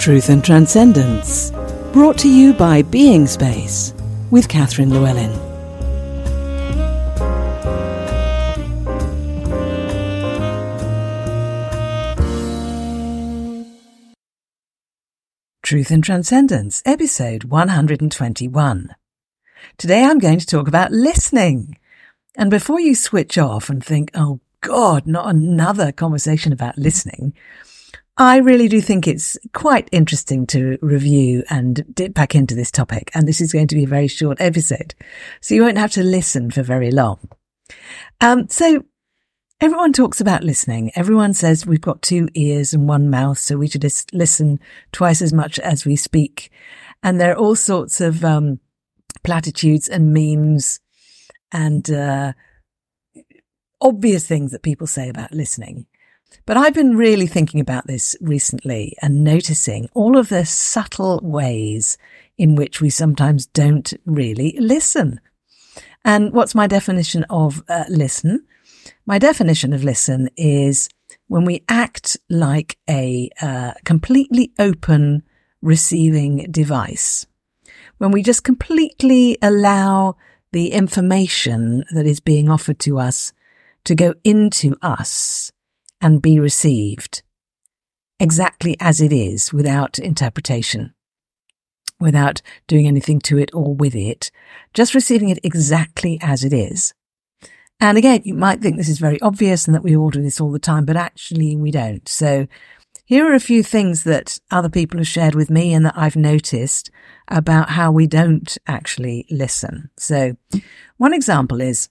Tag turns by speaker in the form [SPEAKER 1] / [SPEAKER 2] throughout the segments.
[SPEAKER 1] Truth and Transcendence, brought to you by Being Space with Catherine Llewellyn. Truth and Transcendence, episode 121. Today I'm going to talk about listening. And before you switch off and think, oh God, not another conversation about listening, I really do think it's quite interesting to review and dip back into this topic. And this is going to be a very short episode. So you won't have to listen for very long. Um, so everyone talks about listening. Everyone says we've got two ears and one mouth. So we should listen twice as much as we speak. And there are all sorts of, um, platitudes and memes and, uh, obvious things that people say about listening. But I've been really thinking about this recently and noticing all of the subtle ways in which we sometimes don't really listen. And what's my definition of uh, listen? My definition of listen is when we act like a uh, completely open receiving device. When we just completely allow the information that is being offered to us to go into us and be received exactly as it is without interpretation, without doing anything to it or with it, just receiving it exactly as it is. And again, you might think this is very obvious and that we all do this all the time, but actually we don't. So here are a few things that other people have shared with me and that I've noticed about how we don't actually listen. So one example is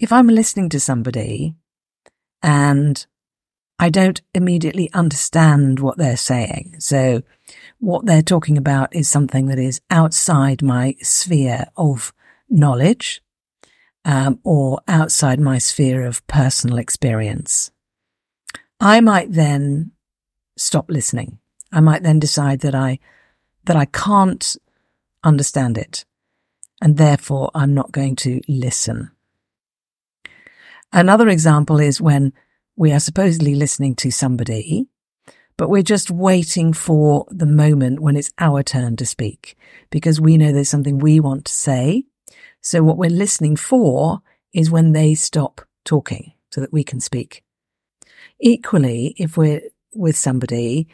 [SPEAKER 1] if I'm listening to somebody and I don't immediately understand what they're saying. So what they're talking about is something that is outside my sphere of knowledge, um, or outside my sphere of personal experience. I might then stop listening. I might then decide that I, that I can't understand it and therefore I'm not going to listen. Another example is when we are supposedly listening to somebody, but we're just waiting for the moment when it's our turn to speak because we know there's something we want to say. So what we're listening for is when they stop talking so that we can speak. Equally, if we're with somebody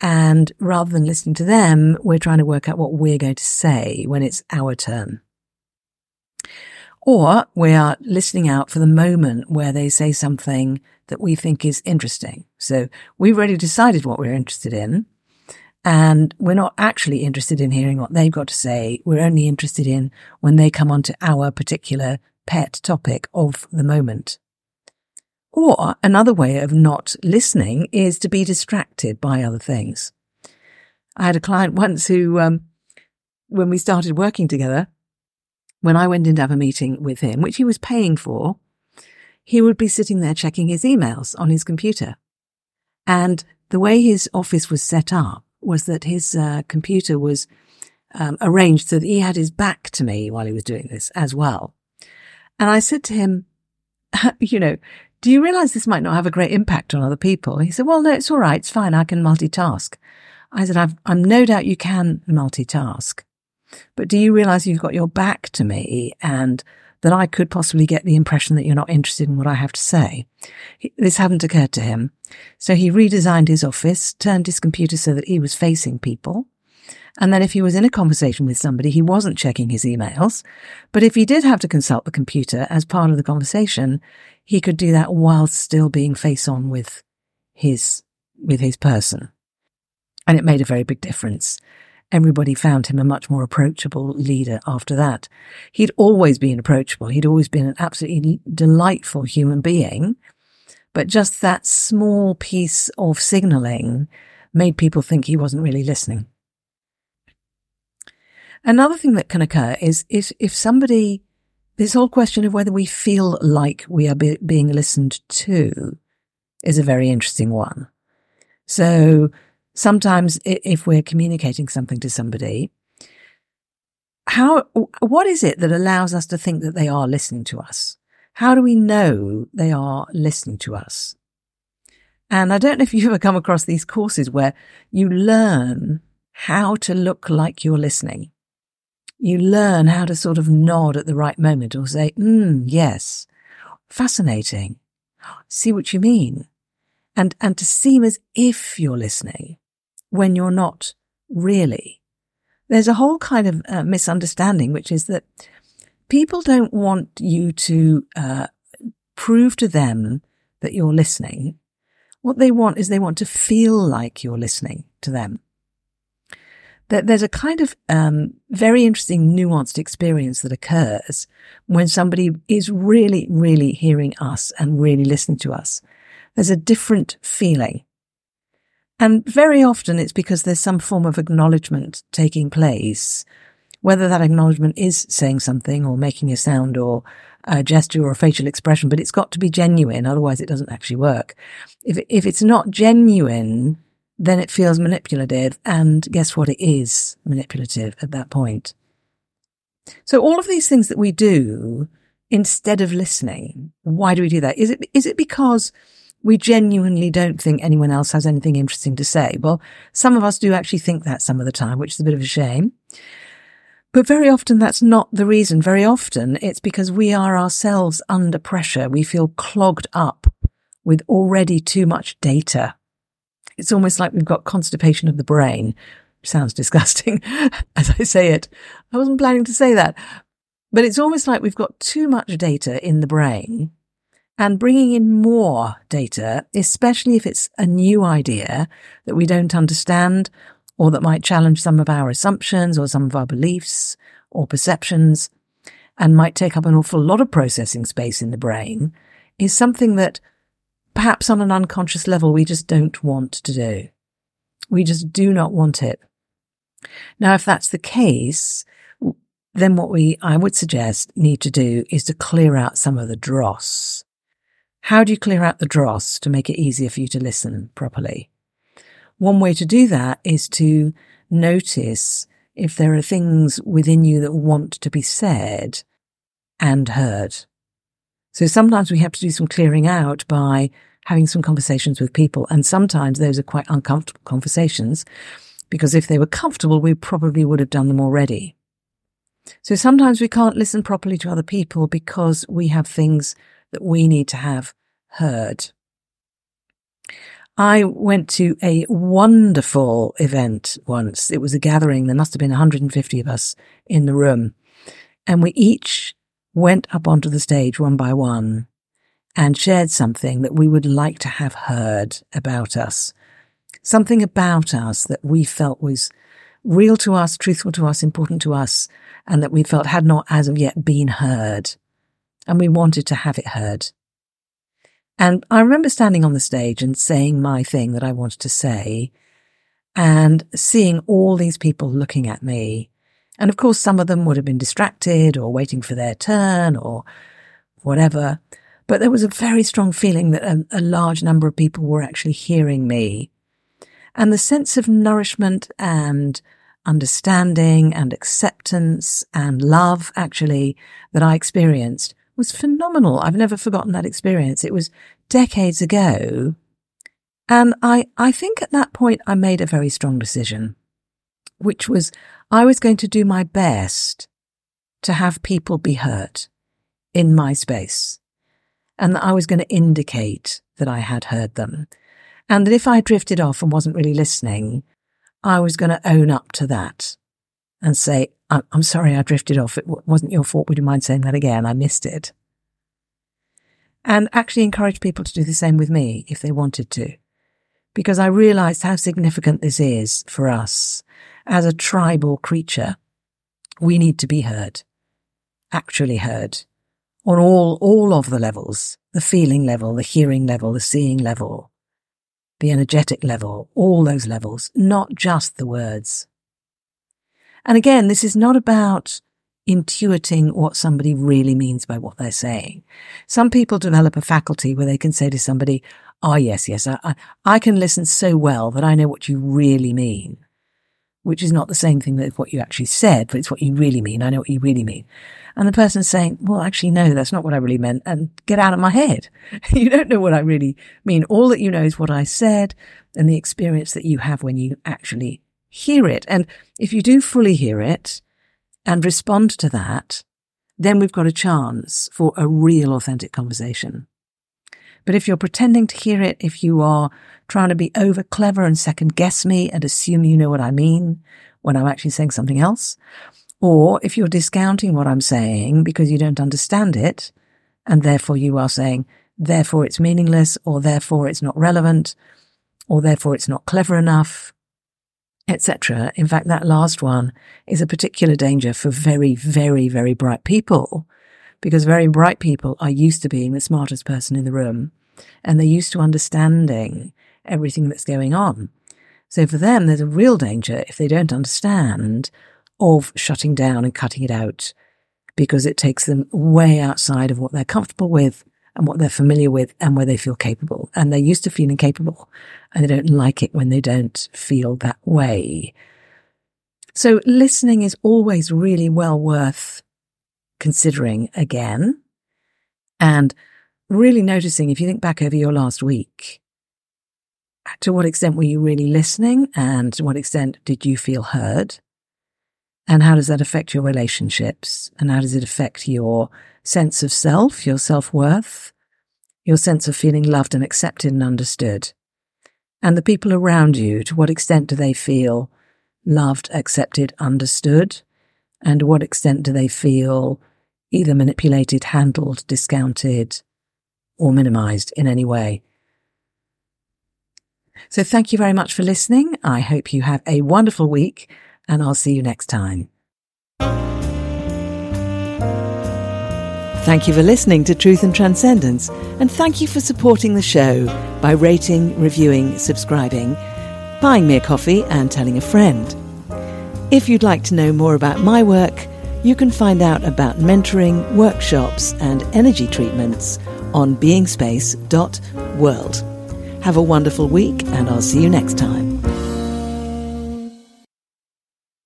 [SPEAKER 1] and rather than listening to them, we're trying to work out what we're going to say when it's our turn. Or we are listening out for the moment where they say something that we think is interesting. So we've already decided what we're interested in. And we're not actually interested in hearing what they've got to say. We're only interested in when they come onto our particular pet topic of the moment. Or another way of not listening is to be distracted by other things. I had a client once who, um, when we started working together, when I went in to have a meeting with him, which he was paying for, he would be sitting there checking his emails on his computer. And the way his office was set up was that his uh, computer was um, arranged so that he had his back to me while he was doing this as well. And I said to him, you know, do you realize this might not have a great impact on other people? He said, well, no, it's all right. It's fine. I can multitask. I said, I've, I'm no doubt you can multitask. But do you realize you've got your back to me and that I could possibly get the impression that you're not interested in what I have to say? This hadn't occurred to him. So he redesigned his office, turned his computer so that he was facing people. And then if he was in a conversation with somebody, he wasn't checking his emails. But if he did have to consult the computer as part of the conversation, he could do that while still being face on with his, with his person. And it made a very big difference. Everybody found him a much more approachable leader after that. He'd always been approachable. He'd always been an absolutely delightful human being. But just that small piece of signaling made people think he wasn't really listening. Another thing that can occur is if, if somebody, this whole question of whether we feel like we are be, being listened to is a very interesting one. So sometimes if we're communicating something to somebody, how, what is it that allows us to think that they are listening to us? How do we know they are listening to us? And I don't know if you've ever come across these courses where you learn how to look like you're listening. You learn how to sort of nod at the right moment or say, mm, yes, fascinating. See what you mean. And, and to seem as if you're listening when you're not really. There's a whole kind of uh, misunderstanding, which is that people don't want you to uh, prove to them that you're listening. What they want is they want to feel like you're listening to them. That there's a kind of um, very interesting, nuanced experience that occurs when somebody is really, really hearing us and really listening to us. There's a different feeling. And very often it's because there's some form of acknowledgement taking place, whether that acknowledgement is saying something or making a sound or a gesture or a facial expression, but it's got to be genuine. Otherwise it doesn't actually work. If, if it's not genuine, then it feels manipulative. And guess what? It is manipulative at that point. So all of these things that we do instead of listening, why do we do that? Is it, is it because we genuinely don't think anyone else has anything interesting to say. Well, some of us do actually think that some of the time, which is a bit of a shame. But very often that's not the reason. Very often it's because we are ourselves under pressure. We feel clogged up with already too much data. It's almost like we've got constipation of the brain. Sounds disgusting as I say it. I wasn't planning to say that. But it's almost like we've got too much data in the brain and bringing in more data, especially if it's a new idea that we don't understand or that might challenge some of our assumptions or some of our beliefs or perceptions and might take up an awful lot of processing space in the brain is something that perhaps on an unconscious level we just don't want to do. We just do not want it. Now, if that's the case, then what we, I would suggest, need to do is to clear out some of the dross. How do you clear out the dross to make it easier for you to listen properly? One way to do that is to notice if there are things within you that want to be said and heard. So sometimes we have to do some clearing out by having some conversations with people. And sometimes those are quite uncomfortable conversations because if they were comfortable, we probably would have done them already. So sometimes we can't listen properly to other people because we have things that we need to have heard. I went to a wonderful event once. It was a gathering. There must have been 150 of us in the room. And we each went up onto the stage one by one and shared something that we would like to have heard about us. Something about us that we felt was real to us, truthful to us, important to us, and that we felt had not as of yet been heard. And we wanted to have it heard. And I remember standing on the stage and saying my thing that I wanted to say and seeing all these people looking at me. And of course, some of them would have been distracted or waiting for their turn or whatever. But there was a very strong feeling that a, a large number of people were actually hearing me. And the sense of nourishment and understanding and acceptance and love actually that I experienced was phenomenal. I've never forgotten that experience. It was decades ago. And I, I think at that point I made a very strong decision, which was I was going to do my best to have people be hurt in my space and that I was going to indicate that I had heard them. And that if I drifted off and wasn't really listening, I was going to own up to that and say, I'm sorry I drifted off. It wasn't your fault. Would you mind saying that again? I missed it. And actually encourage people to do the same with me if they wanted to. Because I realized how significant this is for us as a tribal creature. We need to be heard, actually heard on all, all of the levels, the feeling level, the hearing level, the seeing level, the energetic level, all those levels, not just the words. And again, this is not about intuiting what somebody really means by what they're saying. Some people develop a faculty where they can say to somebody, Oh, yes, yes, I, I, I can listen so well that I know what you really mean. which is not the same thing as what you actually said, but it's what you really mean. I know what you really mean. And the person's saying, well, actually, no, that's not what I really meant. And get out of my head. you don't know what I really mean. All that you know is what I said and the experience that you have when you actually hear it. And if you do fully hear it and respond to that, then we've got a chance for a real authentic conversation. But if you're pretending to hear it, if you are trying to be over clever and second guess me and assume you know what I mean when I'm actually saying something else, or if you're discounting what I'm saying because you don't understand it, and therefore you are saying, therefore it's meaningless, or therefore it's not relevant, or therefore it's not clever enough, etc. In fact, that last one is a particular danger for very, very, very bright people because very bright people are used to being the smartest person in the room and they're used to understanding everything that's going on. So for them, there's a real danger if they don't understand of shutting down and cutting it out because it takes them way outside of what they're comfortable with and what they're familiar with and where they feel capable. And they're used to feeling capable and they don't like it when they don't feel that way. So listening is always really well worth considering again and really noticing if you think back over your last week, to what extent were you really listening and to what extent did you feel heard? And how does that affect your relationships? And how does it affect your sense of self, your self worth, your sense of feeling loved and accepted and understood? And the people around you, to what extent do they feel loved, accepted, understood? And to what extent do they feel either manipulated, handled, discounted, or minimized in any way? So thank you very much for listening. I hope you have a wonderful week and I'll see you next time. Thank you for listening to Truth and Transcendence, and thank you for supporting the show by rating, reviewing, subscribing, buying me a coffee, and telling a friend. If you'd like to know more about my work, you can find out about mentoring, workshops, and energy treatments on beingspace.world. Have a wonderful week, and I'll see you next time.